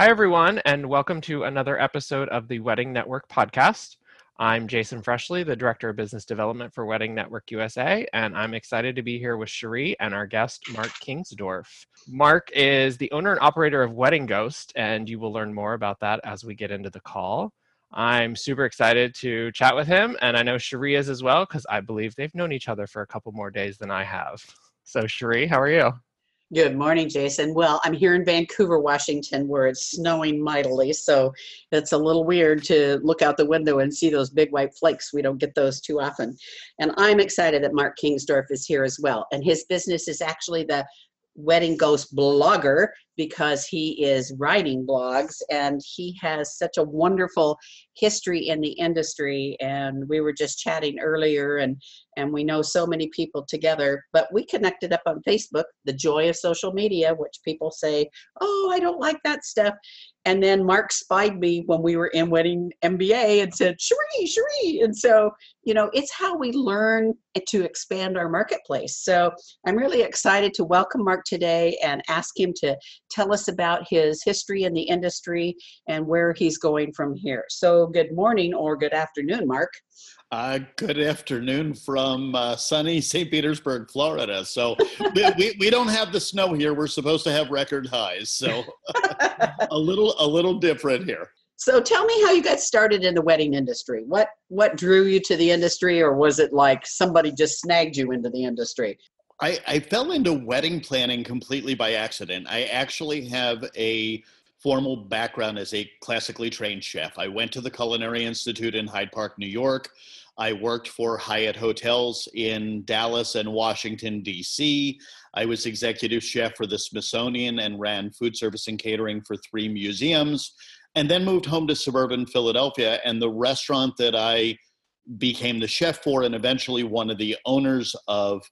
Hi, everyone, and welcome to another episode of the Wedding Network podcast. I'm Jason Freshley, the Director of Business Development for Wedding Network USA, and I'm excited to be here with Cherie and our guest, Mark Kingsdorf. Mark is the owner and operator of Wedding Ghost, and you will learn more about that as we get into the call. I'm super excited to chat with him, and I know Cherie is as well, because I believe they've known each other for a couple more days than I have. So, Cherie, how are you? Good morning, Jason. Well, I'm here in Vancouver, Washington, where it's snowing mightily, so it's a little weird to look out the window and see those big white flakes. We don't get those too often. And I'm excited that Mark Kingsdorf is here as well. And his business is actually the Wedding Ghost blogger because he is writing blogs and he has such a wonderful history in the industry and we were just chatting earlier and and we know so many people together but we connected up on facebook the joy of social media which people say oh i don't like that stuff and then mark spied me when we were in wedding mba and said cherie cherie. And so you know it's how we learn to expand our marketplace. So i'm really excited to welcome mark today and ask him to tell us about his history in the industry and where he's going from here. So good morning or good afternoon mark uh, good afternoon from uh, sunny St. Petersburg, Florida. So we, we don't have the snow here. We're supposed to have record highs, so a little a little different here. So tell me how you got started in the wedding industry. What what drew you to the industry, or was it like somebody just snagged you into the industry? I, I fell into wedding planning completely by accident. I actually have a formal background as a classically trained chef. I went to the Culinary Institute in Hyde Park, New York. I worked for Hyatt Hotels in Dallas and Washington, D.C. I was executive chef for the Smithsonian and ran food service and catering for three museums, and then moved home to suburban Philadelphia. And the restaurant that I became the chef for, and eventually one of the owners of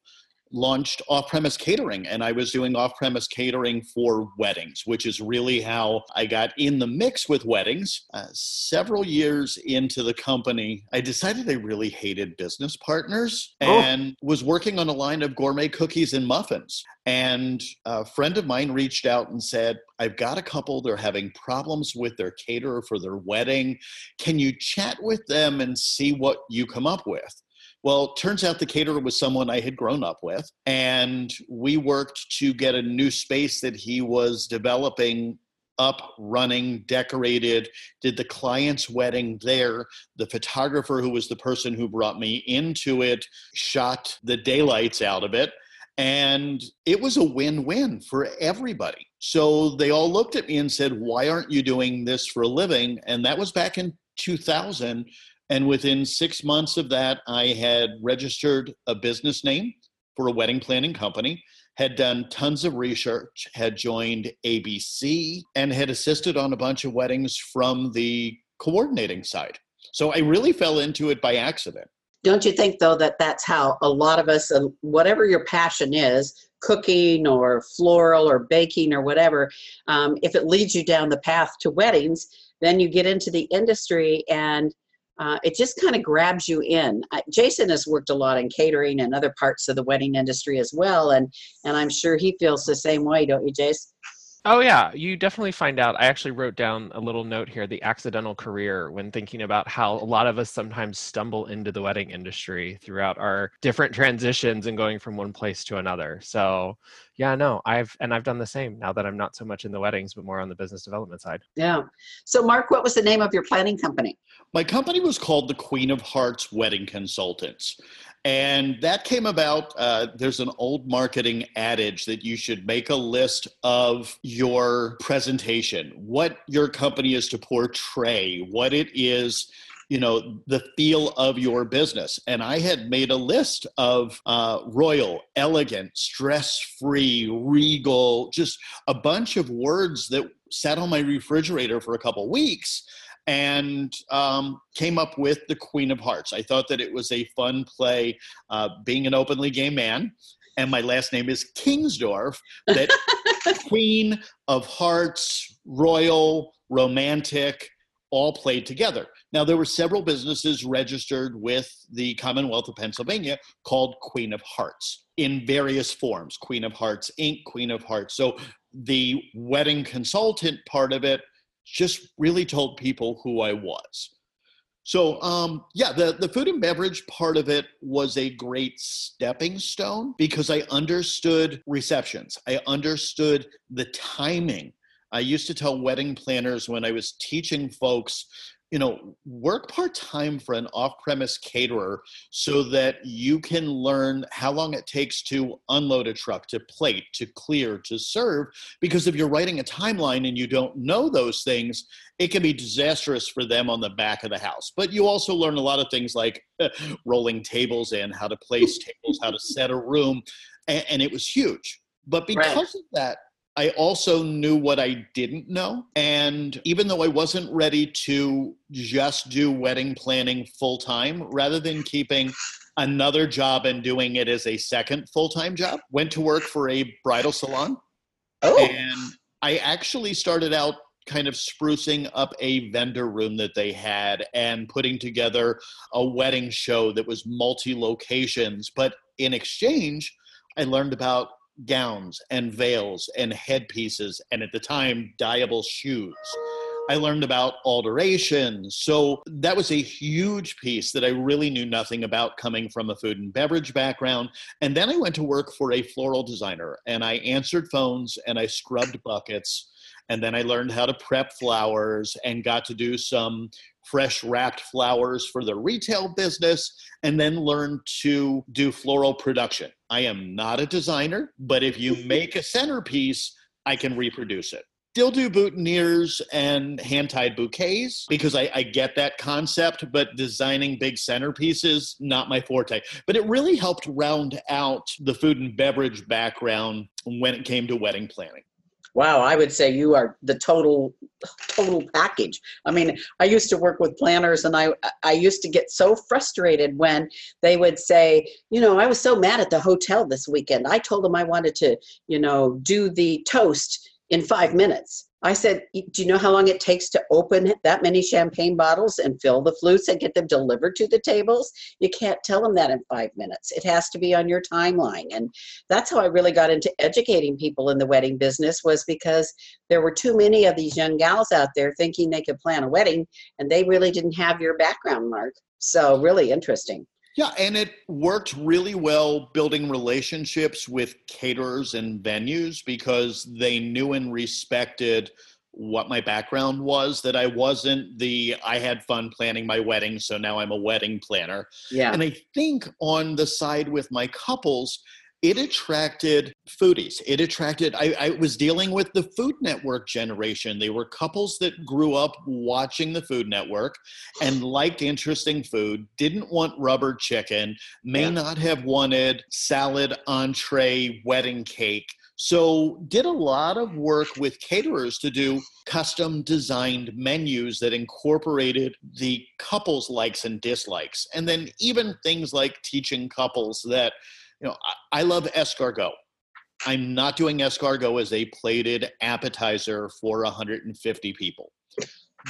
launched off-premise catering and i was doing off-premise catering for weddings which is really how i got in the mix with weddings uh, several years into the company i decided i really hated business partners oh. and oh. was working on a line of gourmet cookies and muffins and a friend of mine reached out and said i've got a couple they're having problems with their caterer for their wedding can you chat with them and see what you come up with well, turns out the caterer was someone I had grown up with, and we worked to get a new space that he was developing up, running, decorated, did the client's wedding there. The photographer, who was the person who brought me into it, shot the daylights out of it. And it was a win win for everybody. So they all looked at me and said, Why aren't you doing this for a living? And that was back in 2000 and within six months of that, I had registered a business name for a wedding planning company, had done tons of research, had joined ABC, and had assisted on a bunch of weddings from the coordinating side. So I really fell into it by accident. Don't you think, though, that that's how a lot of us, uh, whatever your passion is, cooking or floral or baking or whatever, um, if it leads you down the path to weddings, then you get into the industry and uh, it just kind of grabs you in. Jason has worked a lot in catering and other parts of the wedding industry as well, and and I'm sure he feels the same way, don't you, Jason? Oh yeah, you definitely find out. I actually wrote down a little note here, the accidental career, when thinking about how a lot of us sometimes stumble into the wedding industry throughout our different transitions and going from one place to another. So yeah, no, I've and I've done the same now that I'm not so much in the weddings, but more on the business development side. Yeah. So Mark, what was the name of your planning company? My company was called the Queen of Hearts Wedding Consultants. And that came about. Uh, there's an old marketing adage that you should make a list of your presentation, what your company is to portray, what it is you know the feel of your business and i had made a list of uh, royal elegant stress free regal just a bunch of words that sat on my refrigerator for a couple weeks and um, came up with the Queen of Hearts. I thought that it was a fun play, uh, being an openly gay man, and my last name is Kingsdorf. That Queen of Hearts, royal, romantic, all played together. Now, there were several businesses registered with the Commonwealth of Pennsylvania called Queen of Hearts in various forms Queen of Hearts Inc., Queen of Hearts. So the wedding consultant part of it just really told people who I was. So, um, yeah, the, the food and beverage part of it was a great stepping stone because I understood receptions. I understood the timing. I used to tell wedding planners when I was teaching folks you know work part-time for an off-premise caterer so that you can learn how long it takes to unload a truck to plate to clear to serve. Because if you're writing a timeline and you don't know those things it can be disastrous for them on the back of the house. But you also learn a lot of things like rolling tables in how to place tables how to set a room and, and it was huge. But because right. of that I also knew what I didn't know. And even though I wasn't ready to just do wedding planning full time, rather than keeping another job and doing it as a second full time job, went to work for a bridal salon. Oh. And I actually started out kind of sprucing up a vendor room that they had and putting together a wedding show that was multi locations. But in exchange, I learned about gowns and veils and headpieces, and at the time, dyeable shoes. I learned about alteration. So that was a huge piece that I really knew nothing about coming from a food and beverage background. And then I went to work for a floral designer and I answered phones and I scrubbed buckets. And then I learned how to prep flowers and got to do some fresh wrapped flowers for the retail business and then learned to do floral production. I am not a designer, but if you make a centerpiece, I can reproduce it. Still do boutonnieres and hand tied bouquets because I, I, get that concept, but designing big centerpieces, not my forte. But it really helped round out the food and beverage background when it came to wedding planning wow i would say you are the total total package. I mean i used to work with planners and i i used to get so frustrated when they would say you know i was so mad at the hotel this weekend. I told them i wanted to you know do the toast in five minutes I said, Do you know how long it takes to open that many champagne bottles and fill the flutes and get them delivered to the tables? You can't tell them that in five minutes. It has to be on your timeline. And that's how I really got into educating people in the wedding business, was because there were too many of these young gals out there thinking they could plan a wedding and they really didn't have your background, Mark. So, really interesting. Yeah, and it worked really well building relationships with caterers and venues because they knew and respected what my background was that I wasn't the I had fun planning my wedding so now I'm a wedding planner. Yeah. And I think on the side with my couples it attracted foodies. It attracted, I, I, was dealing with the Food Network generation. They were couples that grew up watching the Food Network and liked interesting food, didn't want rubber chicken, may yeah. not have wanted salad, entree, wedding cake. So, did a lot of work with caterers to do custom designed menus that incorporated the couples' likes and dislikes. And then, even things like teaching couples that you know, I, I love escargot. I'm not doing escargot as a plated appetizer for 150 people.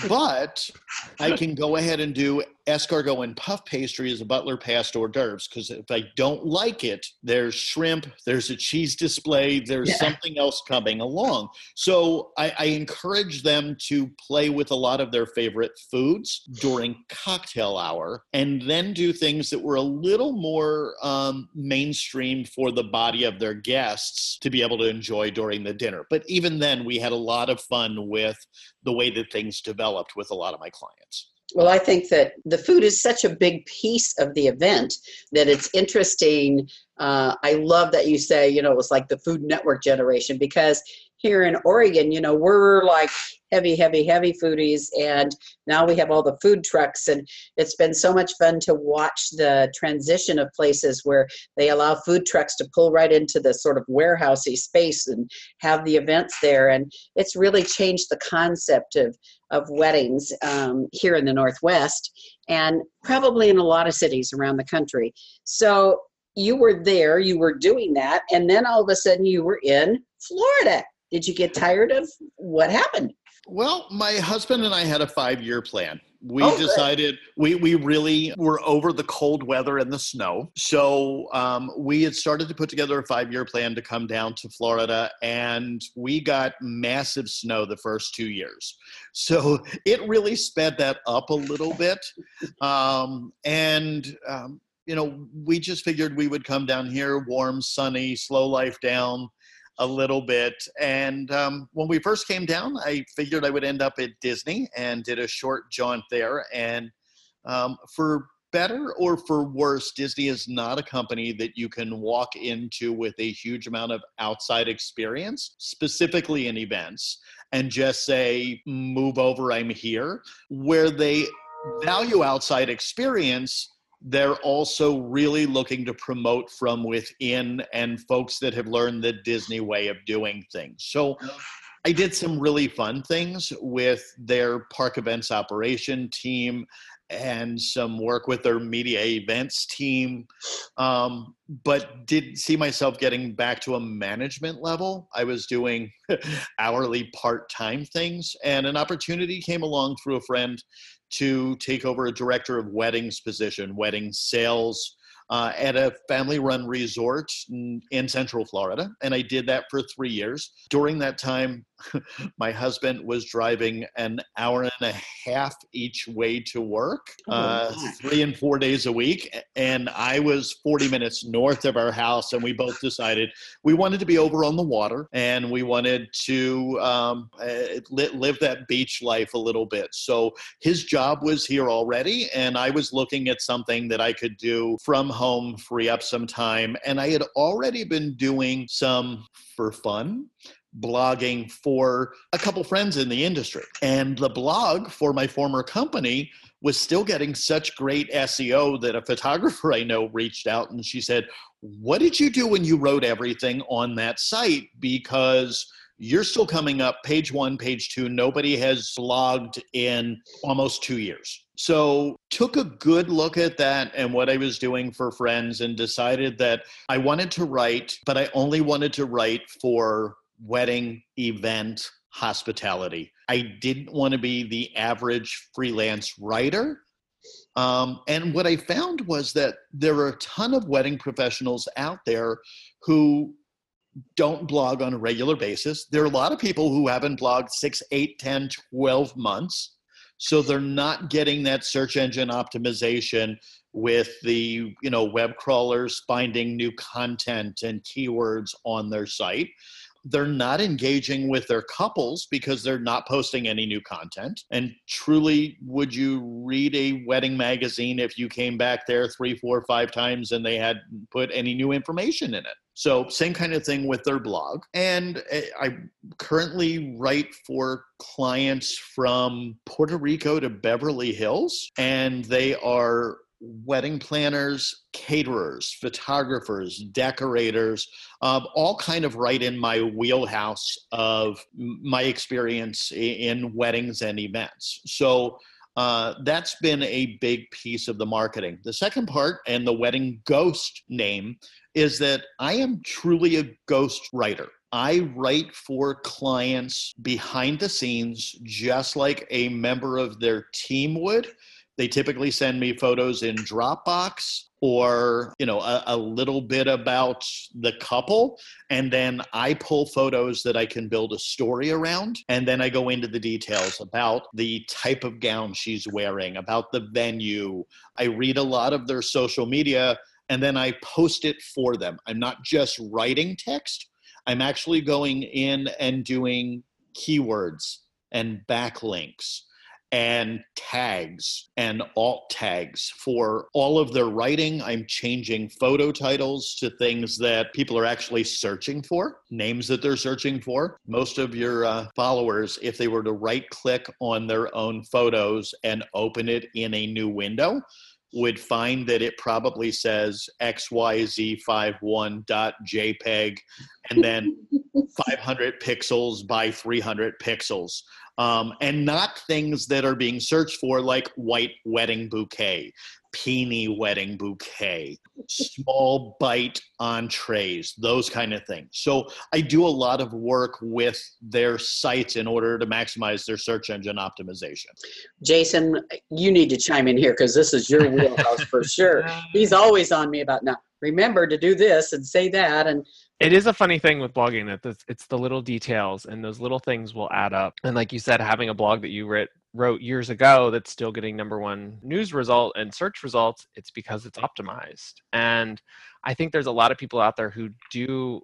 But I can go ahead and do escargot and puff pastry as a butler passed hors d'oeuvres because if I don't like it, there's shrimp, there's a cheese display, there's yeah. something else coming along. So I, I, encourage them to play with a lot of their favorite foods during cocktail hour and then do things that were a little more um, mainstream for the body of their guests to be able to enjoy during the dinner. But even then, we had a lot of fun with the way that things developed with a lot of my clients. Well, I think that the food is such a big piece of the event that it's interesting. Uh, I love that you say, you know, it was like the Food Network generation because here in Oregon, you know, we're like heavy, heavy, heavy foodies. And now we have all the food trucks. And it's been so much fun to watch the transition of places where they allow food trucks to pull right into the sort of warehousey space and have the events there. And it's really changed the concept of, of weddings um, here in the Northwest and probably in a lot of cities around the country. So you were there, you were doing that, and then all of a sudden you were in Florida. Did you get tired of what happened? Well, my husband and I had a five year plan. We Oh, decided we we really were over the cold weather and the snow. So um, we had started to put together a five year plan to come down to Florida, and we got massive snow the first two years. So it really sped that up a little bit, um, and. Um, you know, we just figured we would come down here, warm, sunny, slow life down a little bit. And um, when we first came down, I figured I would end up at Disney and did a short jaunt there. And um, for better or for worse, Disney is not a company that you can walk into with a huge amount of outside experience, specifically in events, and just say, move over, I'm here. Where they value outside experience, they're also really looking to promote from within and folks that have learned the Disney way of doing things. So I did some really fun things with their park events operation team and some work with their media events team, um, but did see myself getting back to a management level. I was doing hourly part time things, and an opportunity came along through a friend to take over a director of weddings position, wedding sales. Uh, at a family run resort in, in Central Florida. And I did that for three years. During that time, my husband was driving an hour and a half each way to work, Oh, uh, three and four days a week. And I was 40 minutes north of our house. And we both decided we wanted to be over on the water and we wanted to um, uh, li- live that beach life a little bit. So his job was here already. And I was looking at something that I could do from home, free up some time. And I had already been doing some for fun blogging for a couple friends in the industry. And the blog for my former company was still getting such great SEO that a photographer I know reached out and she said, What did you do when you wrote everything on that site? Because you're still coming up page one, page two. Nobody has blogged in almost two years. So, took a good look at that and what I was doing for friends and decided that I wanted to write, but I only wanted to write for wedding, event, hospitality. I didn't want to be the average freelance writer. Um, and what I found was that there are a ton of wedding professionals out there who don't blog on a regular basis. There are a lot of people who haven't blogged six, eight, 10, 12 months. So they're not getting that search engine optimization with the you know web crawlers finding new content and keywords on their site they're not engaging with their couples because they're not posting any new content. And truly would you read a wedding magazine if you came back there three four five times and they had put any new information in it? So same kind of thing with their blog. And eh, i currently write for clients from puerto rico to beverly hills and they are wedding planners caterers photographers decorators um, all kind of right in my wheelhouse of my experience in weddings and events. So uh, that's been a big piece of the marketing. The second part and the wedding ghost name is that i am truly a ghost writer. I write for clients behind the scenes, just like a member of their team would. They typically send me photos in Dropbox or, you know, a, a little bit about the couple. And then I pull photos that I can build a story around. And then I go into the details about the type of gown she's wearing, about the venue. I read a lot of their social media and then I post it for them. I'm not just writing text. I'm actually going in and doing keywords and backlinks and tags and alt tags for all of their writing. I'm changing photo titles to things that people are actually searching for, names that they're searching for. Most of your uh, followers, if they were to right click on their own photos and open it in a new window, would find that it probably says xyz51.jpg and then 500 pixels by 300 pixels. Um, and not things that are being searched for like white wedding bouquet, peony wedding bouquet, small bite entrees, those kind of things. So I do a lot of work with their sites in order to maximize their search engine optimization. Jason, you need to chime in here because this is your wheelhouse for sure. He's always on me about now. Remember to do this and say that, and it is a funny thing with blogging that it's the little details and those little things will add up. And like you said having a blog that you wrote wrote years ago that's still getting number one news result and search results it's because it's optimized. And i think there's a lot of people out there who do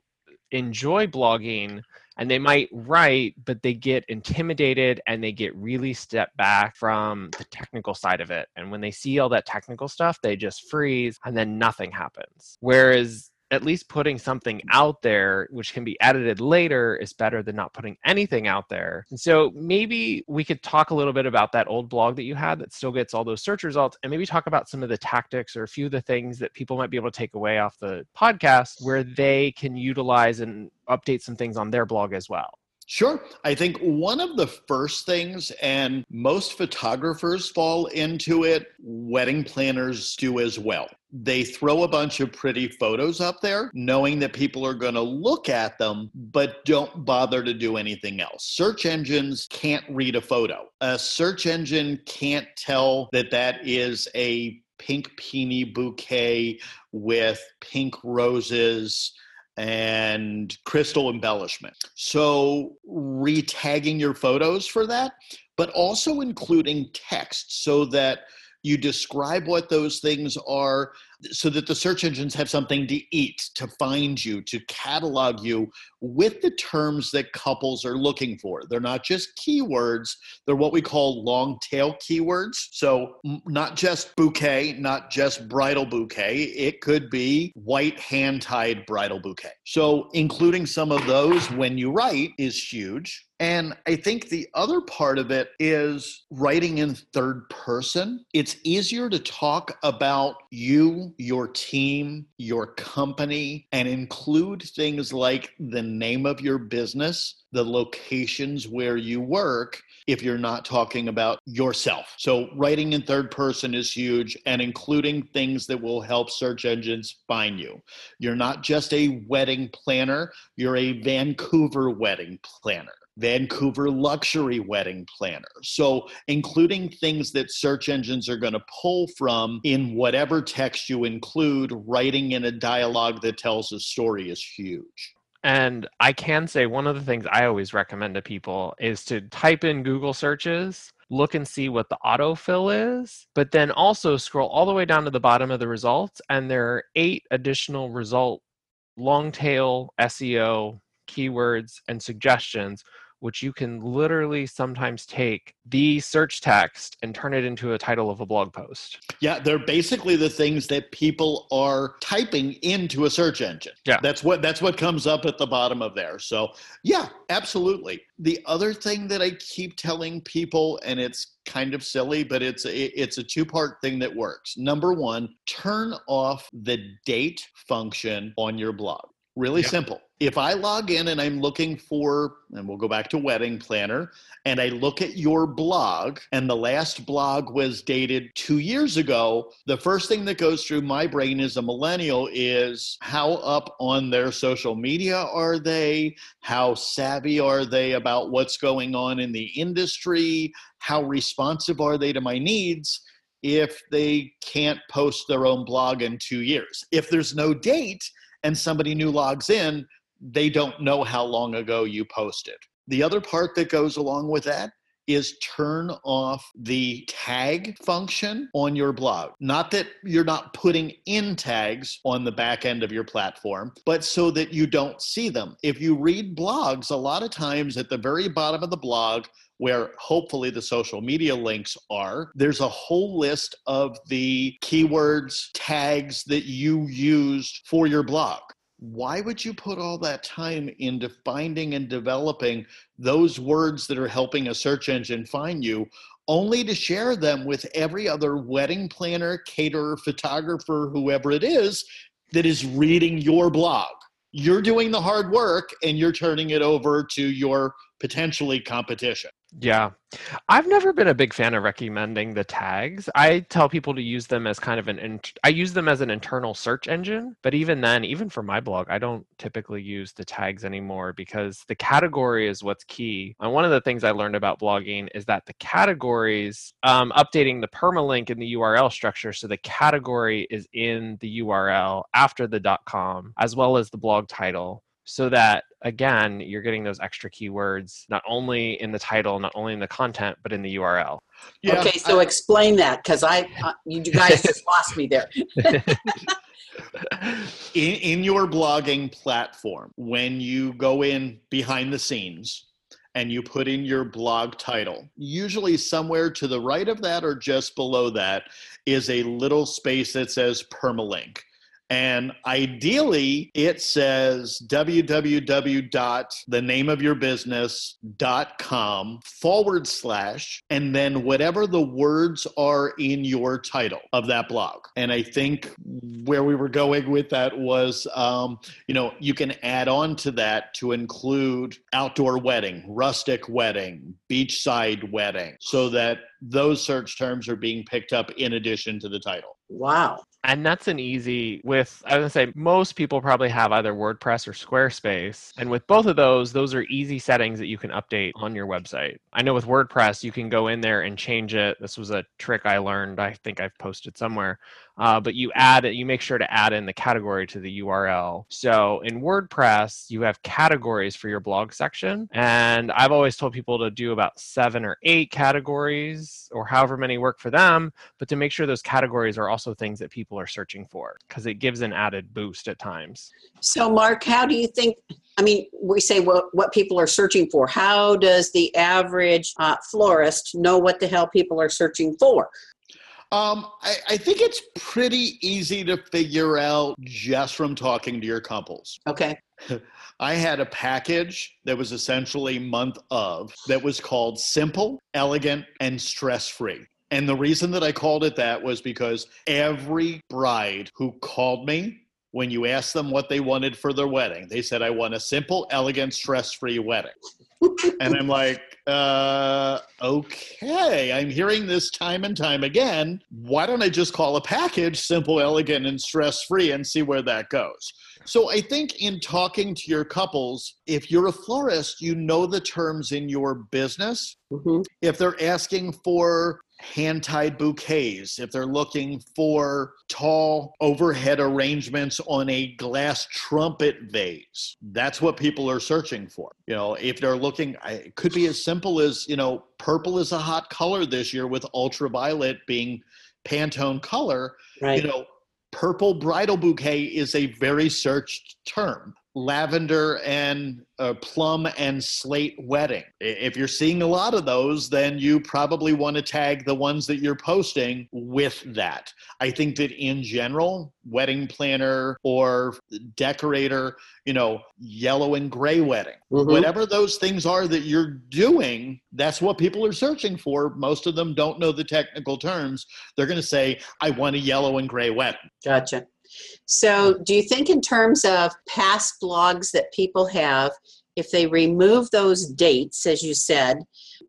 enjoy blogging and they might write but they get intimidated and they get really step back from the technical side of it. And when they see all that technical stuff they just freeze and then nothing happens. Whereas at least putting something out there which can be edited later is better than not putting anything out there. And so maybe we could talk a little bit about that old blog that you had that still gets all those search results and maybe talk about some of the tactics or a few of the things that people might be able to take away off the podcast where they can utilize and update some things on their blog as well. Sure. I think one of the first things, and most photographers fall into it, wedding planners do as well. They throw a bunch of pretty photos up there, knowing that people are going to look at them, but don't bother to do anything else. Search engines can't read a photo. A search engine can't tell that that is a pink peony bouquet with pink roses and crystal embellishment. So, retagging your photos for that, but also including text so that you describe what those things are so that the search engines have something to eat, to find you, to catalog you with the terms that couples are looking for. They're not just keywords, they're what we call long tail keywords. So, not just bouquet, not just bridal bouquet, it could be white hand tied bridal bouquet. So, including some of those when you write is huge. And I think the other part of it is writing in third person. It's easier to talk about you, your team, your company, and include things like the name of your business, the locations where you work, if you're not talking about yourself. So, writing in third person is huge and including things that will help search engines find you. You're not just a wedding planner, you're a Vancouver wedding planner. Vancouver luxury wedding planner. So, including things that search engines are going to pull from in whatever text you include, writing in a dialogue that tells a story is huge. And I can say one of the things I always recommend to people is to type in Google searches, look and see what the autofill is, but then also scroll all the way down to the bottom of the results. And there are eight additional result long tail SEO keywords and suggestions which you can literally sometimes take the search text and turn it into a title of a blog post. Yeah, they're basically the things that people are typing into a search engine. Yeah. That's what that's what comes up at the bottom of there. So, yeah, absolutely. The other thing that I keep telling people and it's kind of silly, but it's a, it's a two-part thing that works. Number 1, turn off the date function on your blog. Really yeah. simple if I log in and I'm looking for, and we'll go back to wedding planner, and I look at your blog, and the last blog was dated two years ago, the first thing that goes through my brain as a millennial is how up on their social media are they? How savvy are they about what's going on in the industry? How responsive are they to my needs? If they can't post their own blog in two years. If there's no date, and somebody new logs in, they don't know how long ago you posted. The other part that goes along with that is turn off the tag function on your blog. Not that you're not putting in tags on the back end of your platform, but so that you don't see them. If you read blogs, a lot of times at the very bottom of the blog, where hopefully the social media links are, there's a whole list of the keywords, tags that you used for your blog why would you put all that time into finding and developing those words that are helping a search engine find you only to share them with every other wedding planner, caterer, photographer, whoever it is that is reading your blog? You're doing the hard work and you're turning it over to your potentially competition. Yeah. I've never been a big fan of recommending the tags. I tell people to use them as kind of an I use them as an internal search engine, but even then, even for my blog, I don't typically use the tags anymore because the category is what's key. And one of the things I learned about blogging is that the categories, um, updating the permalink in the URL structure, so the category is in the URL after the .com as well as the blog title so that again you're getting those extra keywords not only in the title not only in the content but in the url yeah, okay so I, explain that because i uh, you guys just lost me there. In, in your blogging platform when you go in behind the scenes and you put in your blog title usually somewhere to the right of that or just below that is a little space that says permalink and ideally, it says www.thenameofyourbusiness.com forward slash, and then whatever the words are in your title of that blog. And I think where we were going with that was, um, you know, you can add on to that to include outdoor wedding, rustic wedding, beachside wedding, so that those search terms are being picked up in addition to the title. Wow and that's an easy with i was gonna say most people probably have either wordpress or squarespace. And with both of those those are easy settings that you can update on your website. I know with wordpress you can go in there and change it. This was a trick i learned. I think i've posted somewhere uh, but you add it you make sure to add in the category to the url so in wordpress you have categories for your blog section and i've always told people to do about seven or eight categories or however many work for them but to make sure those categories are also things that people are searching for because it gives an added boost at times so mark how do you think I mean, we say what, what people are searching for. How does the average uh, florist know what the hell people are searching for? Um, I, I, think it's pretty easy to figure out just from talking to your couples. Okay. I had a package that was essentially month of that was called simple, elegant, and stress free. And the reason that I called it that was because every bride who called me when you asked them what they wanted for their wedding, they said, I want a simple, elegant, stress free wedding and I'm like, uh, okay, I'm hearing this time and time again. Why don't I just call a package simple, elegant, and stress free and see where that goes? So I think in talking to your couples, if you're a florist, you know the terms in your business. Mm-hmm. If they're asking for hand tied bouquets, if they're looking for tall overhead arrangements on a glass trumpet vase, that's what people are searching for. You know, if they're looking, it could be as simple as, you know, purple is a hot color this year with ultraviolet being Pantone color. Right. You know, purple bridal bouquet is a very searched term lavender and uh, plum and slate wedding. If you're seeing a lot of those, then you probably want to tag the ones that you're posting with that. I think that in general, wedding planner or decorator, you know, yellow and gray wedding, mm-hmm. whatever those things are that you're doing, that's what people are searching for. Most of them don't know the technical terms. They're going to say, I want a yellow and gray wedding. Gotcha. So, do you think, in terms of past blogs that people have, if they remove those dates, as you said,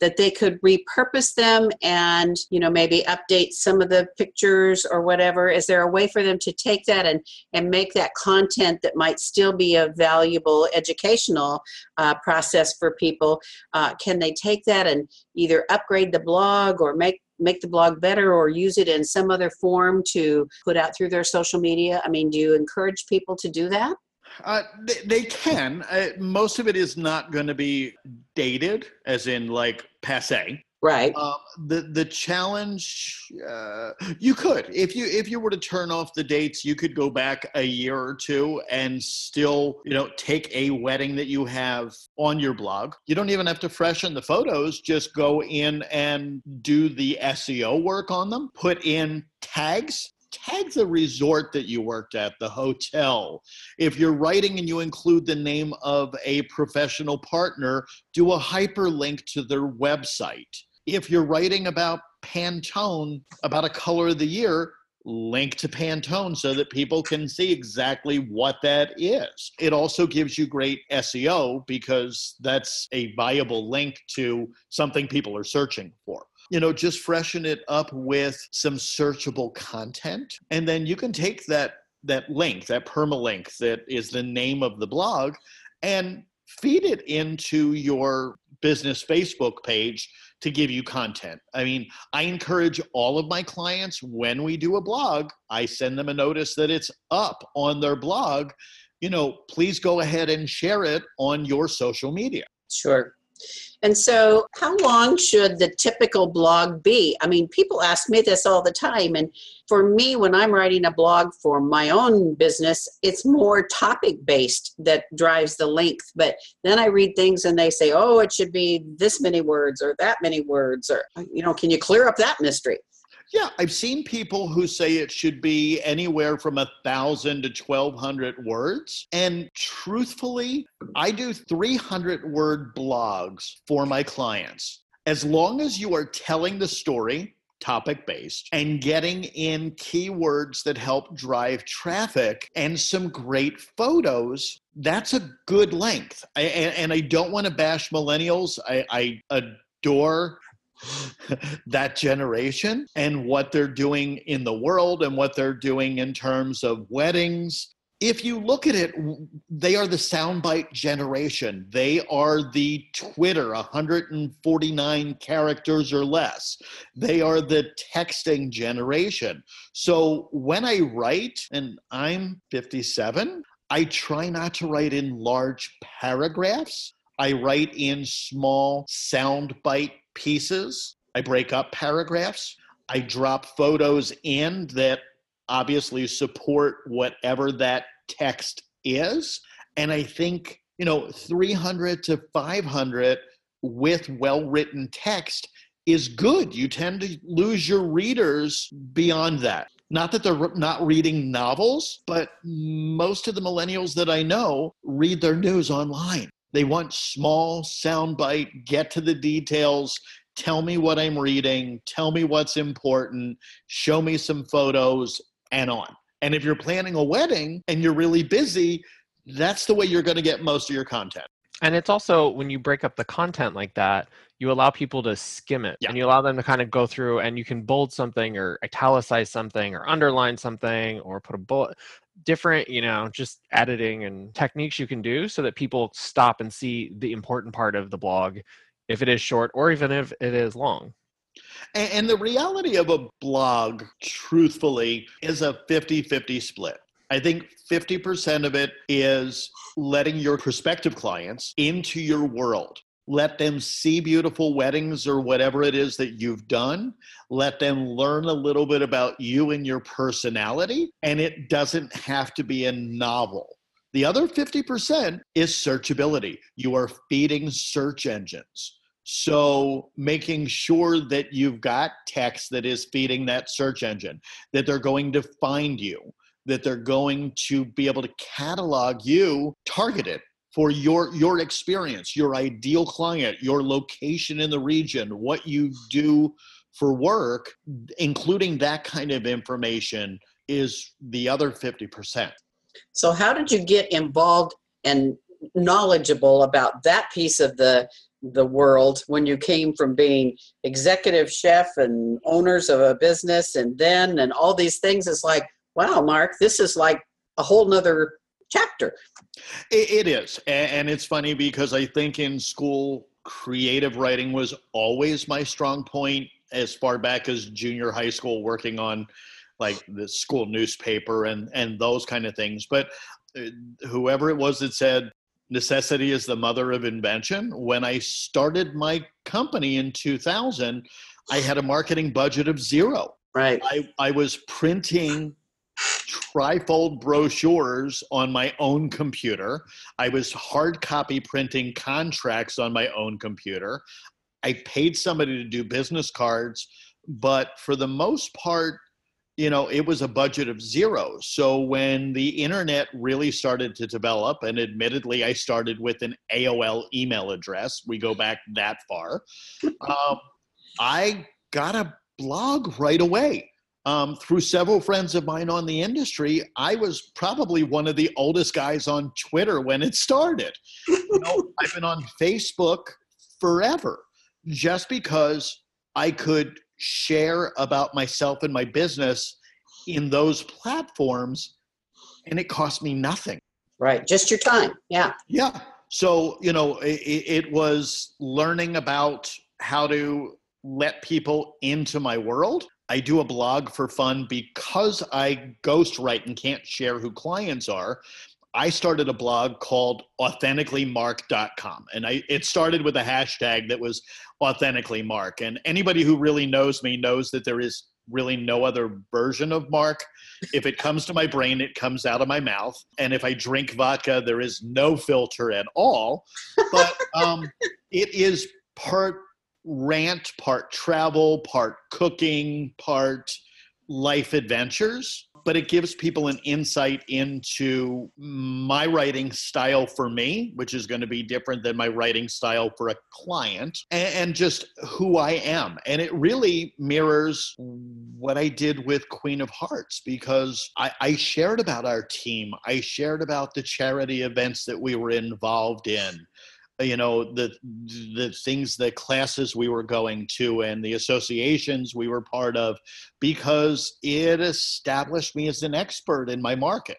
that they could repurpose them and you know maybe update some of the pictures or whatever? Is there a way for them to take that and and make that content that might still be a valuable educational uh, process for people? Uh, can they take that and either upgrade the blog or make make the blog better or use it in some other form to put out through their social media? I mean, do you encourage people to do that? Uh, they, they, can. Uh, most of it is not going to be dated, as in like passe. Right. Uh, the the challenge uh, you could if you if you were to turn off the dates, you could go back a year or two and still you know take a wedding that you have on your blog. You don't even have to freshen the photos. Just go in and do the SEO work on them. Put in tags tag the resort that you worked at, the hotel. If you're writing and you include the name of a professional partner, do a hyperlink to their website if you're writing about Pantone, about a color of the year, link to Pantone so that people can see exactly what that is. It also gives you great SEO because that's a viable link to something people are searching for you know, just freshen it up with some searchable content. And then you can take that that link, that permalink that is the name of the blog, and feed it into your business Facebook page to give you content. I mean, I encourage all of my clients when we do a blog, I send them a notice that it's up on their blog. You know, please go ahead and share it on your social media. Sure. And so, how long should the typical blog be? I mean, people ask me this all the time. And for me, when I'm writing a blog for my own business, it's more topic based that drives the length. But then I read things and they say, oh, it should be this many words or that many words. Or, you know, can you clear up that mystery? Yeah, I've seen people who say it should be anywhere from a thousand to twelve hundred words. And truthfully, I do 300 word blogs for my clients. As long as you are telling the story, topic based, and getting in keywords that help drive traffic and some great photos, that's a good length. I, and, and, I don't want to bash millennials. I, I adore that generation and what they're doing in the world and what they're doing in terms of weddings. If you look at it, they are the soundbite generation. They are the Twitter, 149 characters or less. They are the texting generation. So when I write, and I'm 57, I try not to write in large paragraphs. I write in small soundbite pieces. I break up paragraphs. I drop photos in that obviously support whatever that text is. And I think, you know, 300 to 500 with well written text is good. You tend to lose your readers beyond that. Not that they're not reading novels, but most of the millennials that I know read their news online. They want small soundbite, get to the details, tell me what I'm reading, tell me what's important, show me some photos, and on. And if you're planning a wedding and you're really busy, that's the way you're going to get most of your content. And it's also when you break up the content like that, you allow people to skim it yeah. and you allow them to kind of go through and you can bold something or italicize something or underline something or put a bullet different, you know, just editing and techniques you can do so that people stop and see the important part of the blog if it is short or even if it is long. And, the reality of a blog, truthfully, is a 50 50 split. I think 50% of it is letting your prospective clients into your world let them see beautiful weddings or whatever it is that you've done. Let them learn a little bit about you and your personality. And it doesn't have to be a novel. The other 50% is searchability. You are feeding search engines. So, making sure that you've got text that is feeding that search engine, that they're going to find you, that they're going to be able to catalog you targeted for your your experience your ideal client your location in the region what you do for work including that kind of information is the other 50% so how did you get involved and knowledgeable about that piece of the the world when you came from being executive chef and owners of a business and then and all these things? It's like wow mark this is like a whole nother chapter. it, it is. And it's funny because I think in school, creative writing was always my strong point as far back as junior high school, working on like the school newspaper and, and those kind of things. But uh, whoever it was that said, necessity is the mother of invention. When I started my company in 2000, I had a marketing budget of zero. Right. I, I was printing trifold brochures on my own computer. I was hard copy printing contracts on my own computer. I paid somebody to do business cards, but for the most part, you know, it was a budget of zero. So when the internet really started to develop, and admittedly, I started with an AOL email address, we go back that far, um, I got a blog right away. Um, through several friends of mine on the industry, I was probably one of the oldest guys on Twitter when it started. you know, I've been on Facebook forever just because I could share about myself and my business in those platforms and it cost me nothing. Right. Just your time. Yeah. Yeah. So, you know, it, it was learning about how to let people into my world. I do a blog for fun because I ghostwrite and can't share who clients are. I started a blog called authenticallymark.com and I it started with a hashtag that was authentically mark and anybody who really knows me knows that there is really no other version of mark if it comes to my brain it comes out of my mouth and if I drink vodka there is no filter at all but um, it is part rant part travel part cooking part life adventures but it gives people an insight into my writing style for me, which is going to be different than my writing style for a client, and, just who I am. And it really mirrors what I did with Queen of Hearts because I, I shared about our team, I shared about the charity events that we were involved in you know the the things the classes we were going to and the associations we were part of because it established me as an expert in my market.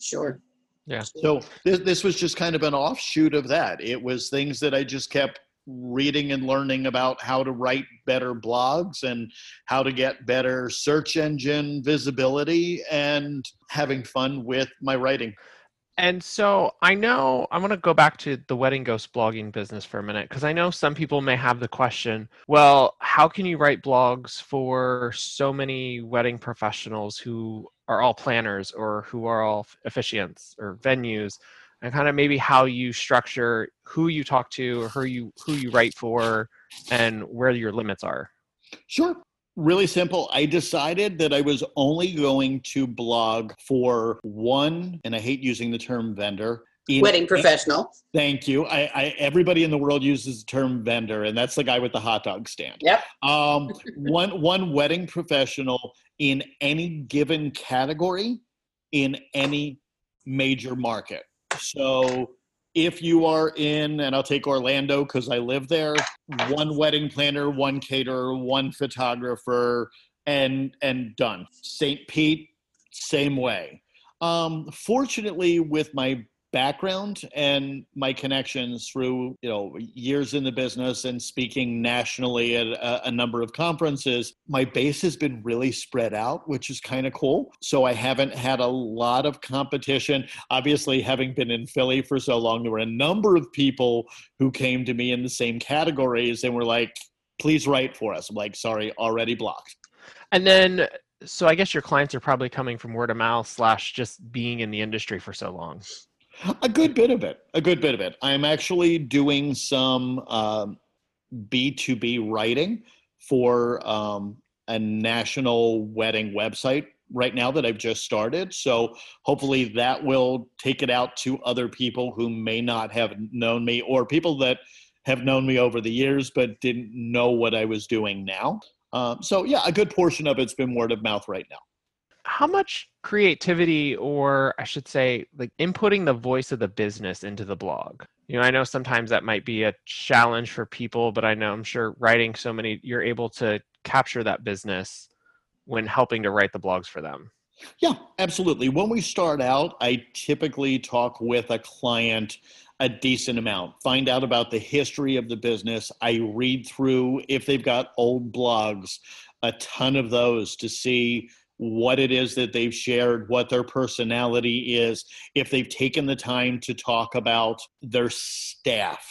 Sure. Yeah. So this, this was just kind of an offshoot of that. It was things that i just kept reading and learning about how to write better blogs and how to get better search engine visibility and having fun with my writing and so I know I want to go back to the wedding ghost blogging business for a minute because I know some people may have the question well, how can you write blogs for so many wedding professionals who are all planners or who are all officiants or venues? And kind of maybe how you structure who you talk to or who you who you write for and where your limits are. Sure really simple. I decided that I was only going to blog for one, and I hate using the term vendor. Wedding professional. Thank you. I, I, everybody in the world uses the term vendor, and that's the guy with the hot dog stand. Yep. Um, one one wedding professional in any given category, in any major market. So if you are in, and I'll take Orlando because I live there, one wedding planner, one caterer, one photographer, and and done. St. Pete, same way. Um, fortunately, with my background and my connections through you know years in the business and speaking nationally at a, a number of conferences my base has been really spread out which is kind of cool. So i haven't had a lot of competition. Obviously having been in philly for so long there were a number of people who came to me in the same categories and were like please write for us. I'm like sorry already blocked. And then so i guess your clients are probably coming from word of mouth slash just being in the industry for so long a good bit of it. A good bit of it. I'm actually doing some um, B2B writing for um, a national wedding website right now that I've just started. So hopefully that will take it out to other people who may not have known me or people that have known me over the years but didn't know what I was doing now. Um, so yeah, a good portion of it's been word of mouth right now how much creativity or i should say like inputting the voice of the business into the blog? You know i know sometimes that might be a challenge for people but i know i'm sure writing so many you're able to capture that business when helping to write the blogs for them. Yeah absolutely. When we start out i typically talk with a client a decent amount find out about the history of the business. I read through if they've got old blogs a ton of those to see what it is that they've shared, what their personality is, if they've taken the time to talk about their staff,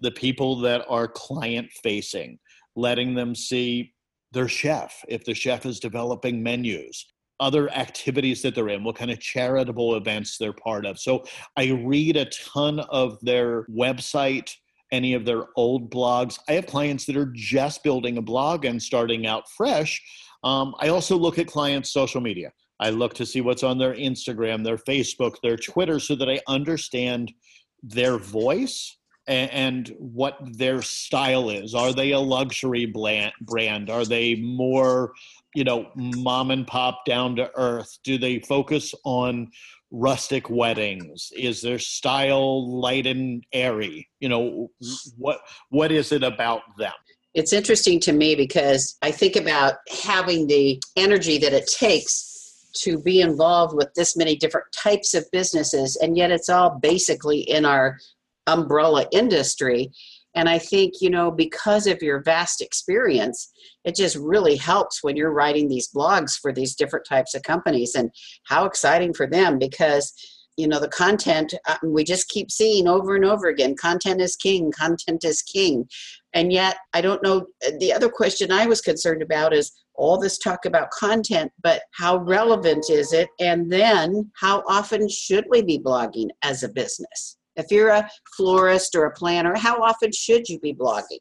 the people that are client facing, letting them see their chef, if the chef is developing menus, other activities that they're in, what kind of charitable events they're part of. So I read a ton of their website any of their old blogs. I have clients that are just building a blog and starting out fresh um, I also look at clients' social media. I look to see what's on their Instagram, their Facebook, their Twitter, so that I understand their voice and, and what their style is. Are they a luxury brand? Are they more, you know, mom and pop down to earth? Do they focus on rustic weddings? Is their style light and airy? You know, what what is it about them? It's interesting to me because I think about having the energy that it takes to be involved with this many different types of businesses, and yet it's all basically in our umbrella industry. And I think, you know, because of your vast experience, it just really helps when you're writing these blogs for these different types of companies. And how exciting for them because, you know, the content uh, we just keep seeing over and over again content is king, content is king. And yet, I don't know. The other question I was concerned about is all this talk about content, but how relevant is it? And then, how often should we be blogging as a business? If you're a florist or a planner, how often should you be blogging?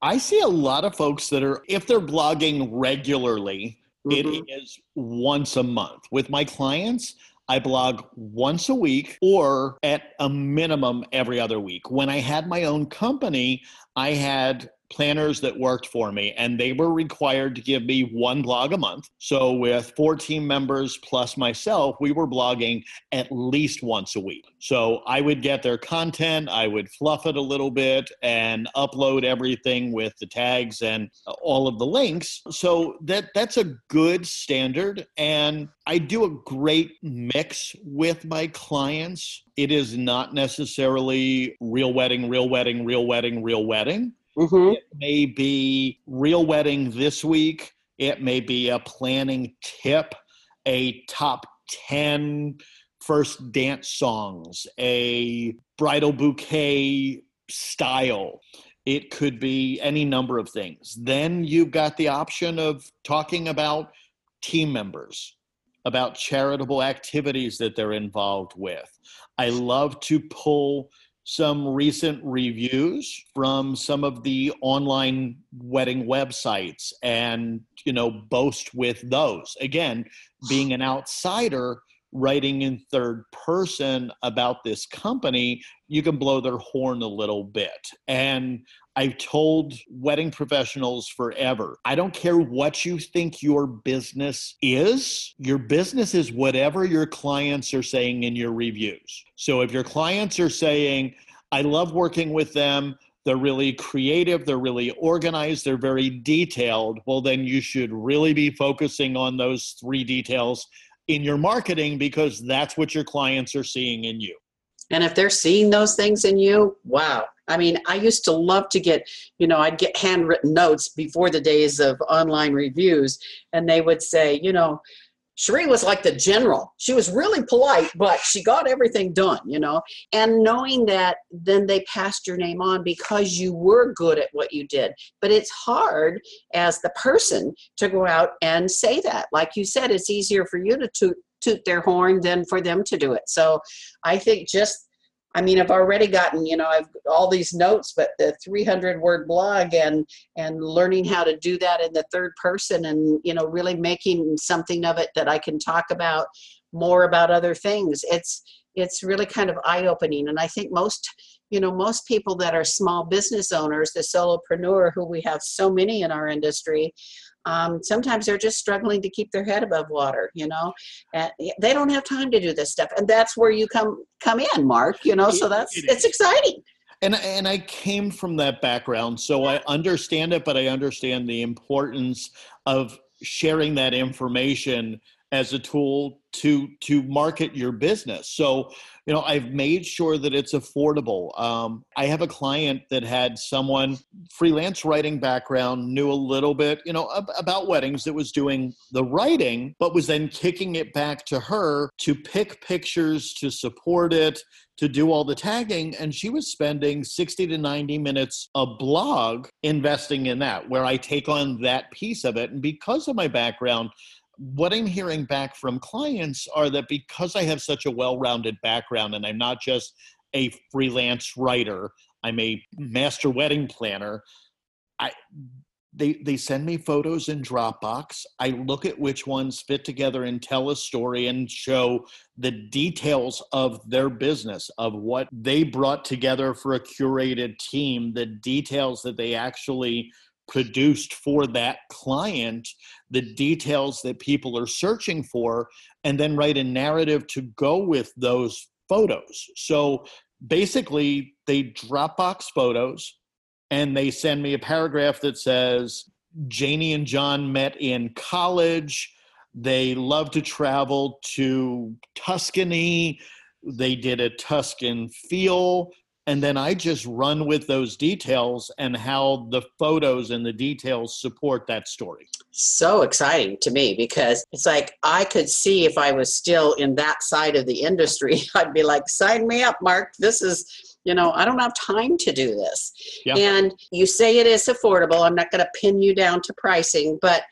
I see a lot of folks that are, if they're blogging regularly, mm-hmm. it is once a month. With my clients, I blog once a week or at a minimum every other week. When I had my own company, I had planners that worked for me and they were required to give me one blog a month. So with four team members plus myself we were blogging at least once a week. So i would get their content i would fluff it a little bit and upload everything with the tags and all of the links. So that that's a good standard and i do a great mix with my clients. It is not necessarily real wedding real wedding real wedding real wedding Mm-hmm. It may be real wedding this week. It may be a planning tip, a top 10 first dance songs, a bridal bouquet style. It could be any number of things. Then you've got the option of talking about team members, about charitable activities that they're involved with. I love to pull some recent reviews from some of the online wedding websites and you know boast with those. Again being an outsider writing in third person about this company you can blow their horn a little bit and I've told wedding professionals forever I don't care what you think your business is. Your business is whatever your clients are saying in your reviews. So if your clients are saying, I love working with them, they're really creative, they're really organized, they're very detailed, well, then you should really be focusing on those three details in your marketing because that's what your clients are seeing in you. And if they're seeing those things in you, wow. I mean, I used to love to get, you know, I'd get handwritten notes before the days of online reviews, and they would say, you know, Cherie was like the general. She was really polite, but she got everything done, you know. And knowing that, then they passed your name on because you were good at what you did. But it's hard as the person to go out and say that. Like you said, it's easier for you to toot, toot their horn than for them to do it. So I think just I mean, I've already gotten, you know, I've all these notes, but the 300 word blog and and learning how to do that in the third person and you know really making something of it that I can talk about more about other things. It's it's really kind of eye opening, and I think most you know most people that are small business owners, the solopreneur, who we have so many in our industry, um, sometimes they're just struggling to keep their head above water you know? And they don't have time to do this stuff and that's where you come come in mark you know? So that's it's exciting. And and I came from that background, so I understand it, but I understand the importance of sharing that information as a tool to to market your business. So you know i've made sure that it's affordable um, i have a client that had someone freelance writing background knew a little bit you know ab- about weddings that was doing the writing but was then kicking it back to her to pick pictures to support it to do all the tagging and she was spending 60 to 90 minutes a blog investing in that where i take on that piece of it and because of my background what I'm hearing back from clients are that because I have such a well rounded background and I'm not just a freelance writer, I'm a mm-hmm. master wedding planner. I they they send me photos in Dropbox. I look at which ones fit together and tell a story and show the details of their business, of what they brought together for a curated team, the details that they actually produced for that client, the details that people are searching for, and then write a narrative to go with those photos. So basically, they Dropbox photos and they send me a paragraph that says Janie and John met in college. They love to travel to Tuscany. They did a Tuscan feel. And then I just run with those details and how the photos and the details support that story. So exciting to me because it's like I could see if I was still in that side of the industry, I'd be like, sign me up, Mark. This is you know i don't have time to do this yeah. and you say it is affordable i'm not going to pin you down to pricing but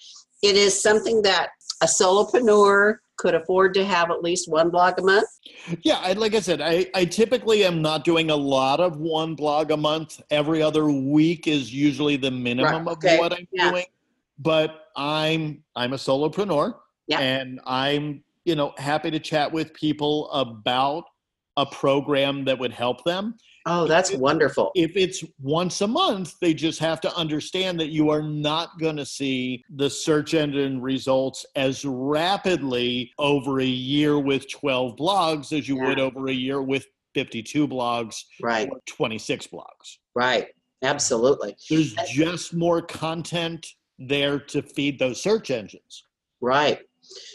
it is something that a solopreneur could afford to have at least one blog a month yeah I, like i said I, I typically am not doing a lot of one blog a month every other week is usually the minimum right. okay. of what i'm yeah. doing but i'm i'm a solopreneur yeah. and i'm you know happy to chat with people about a program that would help them. Oh, that's if, wonderful. If it's once a month, they just have to understand that you are not going to see the search engine results as rapidly over a year with 12 blogs as you yeah. would over a year with 52 blogs right 26 blogs right absolutely there's just more content there to feed those search engines right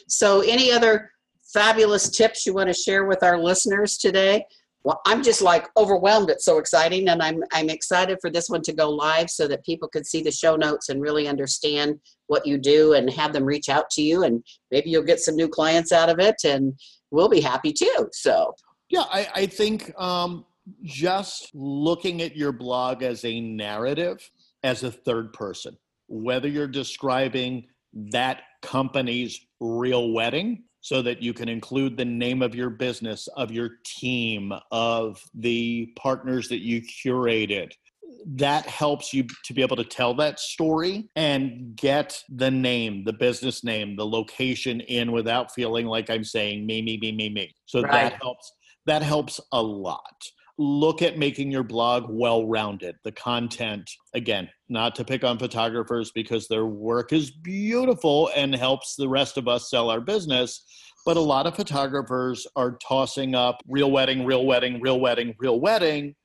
so any other fabulous tips you want to share with our listeners today? Well, I'm just like overwhelmed. It's so exciting, and I'm I'm excited for this one to go live so that people can see the show notes and really understand what you do and have them reach out to you, and maybe you'll get some new clients out of it, and we'll be happy too. So, yeah, I, I think um, just looking at your blog as a narrative, as a third person, whether you're describing that company's real wedding so that you can include the name of your business, of your team, of the partners that you curated. That helps you to be able to tell that story and get the name, the business name, the location in without feeling like I'm saying me, me, me, me, me. So right. that helps. That helps a lot look at making your blog well rounded. The content, again, not to pick on photographers because their work is beautiful and helps the rest of us sell our business. But a lot of photographers are tossing up real wedding, real wedding, real wedding, real wedding,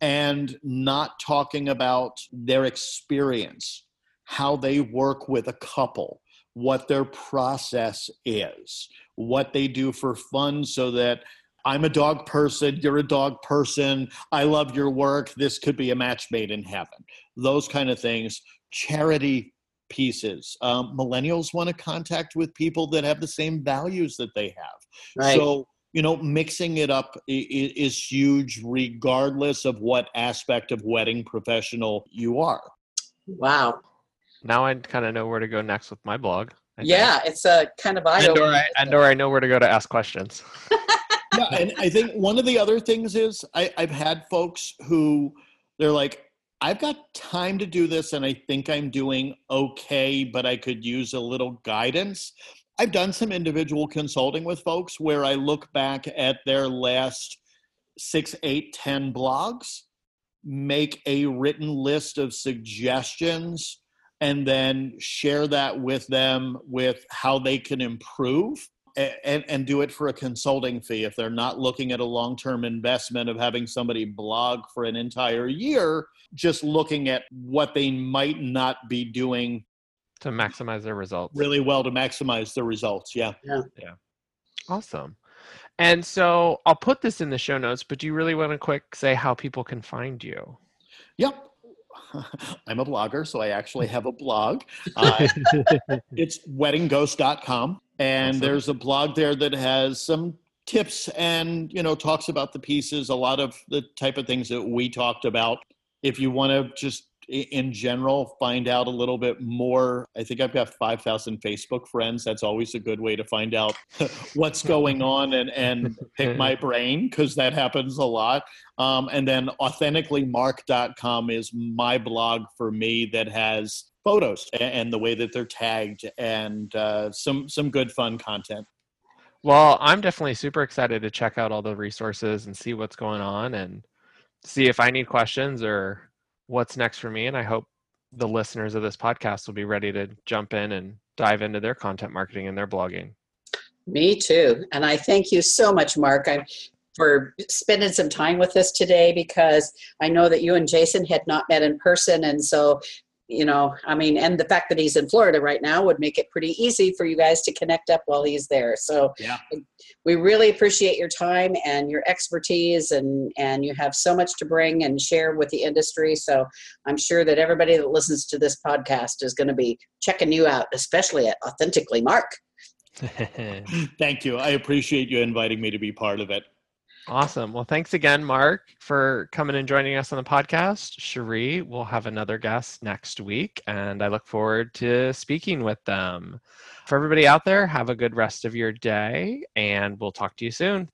and not talking about their experience, how they work with a couple, what their process is, what they do for fun so that I'm a dog person, you're a dog person, I love your work, this could be a match made in heaven. Those kind of things. Charity pieces. Um, millennials want to contact with people that have the same values that they have. Right. So, you know, mixing it up is, is huge, regardless of what aspect of wedding professional you are. Wow. Now I kind of know where to go next with my blog. I yeah, think. it's a kind of and or, I, and or I know where to go to ask questions. yeah, and I think one of the other things is I, I've had folks who they're like, I've got time to do this and I think I'm doing okay, but I could use a little guidance. I've done some individual consulting with folks where I look back at their last six, eight, ten blogs, make a written list of suggestions, and then share that with them with how they can improve and, and do it for a consulting fee if they're not looking at a long-term investment of having somebody blog for an entire year just looking at what they might not be doing to maximize their results. really well to maximize the results yeah. Yeah. Yeah. Awesome. And so i'll put this in the show notes but do you really want to quick say how people can find you? Yep. I'm a blogger, so I actually have a blog. Uh, it's weddingghost.com and awesome. there's a blog there that has some tips and you know talks about the pieces a lot of the type of things that we talked about. If you want to just in general find out a little bit more i think i've got 5000 facebook friends. That's always a good way to find out what's going on and, and pick my brain because that happens a lot. Um, and then authenticallymark.com is my blog for me that has photos and, and the way that they're tagged and uh, some some good fun content. Well, I'm definitely super excited to check out all the resources and see what's going on and see if I need questions or what's next for me. And I hope the listeners of this podcast will be ready to jump in and dive into their content marketing and their blogging. Me too. And I thank you so much, Mark, I, for spending some time with us today because I know that you and Jason had not met in person. And so you know, I mean, and the fact that he's in Florida right now would make it pretty easy for you guys to connect up while he's there. So yeah. Um, we really appreciate your time and your expertise and and you have so much to bring and share with the industry. So I'm sure that everybody that listens to this podcast is going to be checking you out, especially at Authentically Mark. Thank you. I appreciate you inviting me to be part of it. Awesome. Well, thanks again, Mark, for coming and joining us on the podcast. Cherie we'll have another guest next week, and I look forward to speaking with them. For everybody out there, have a good rest of your day, and we'll talk to you soon.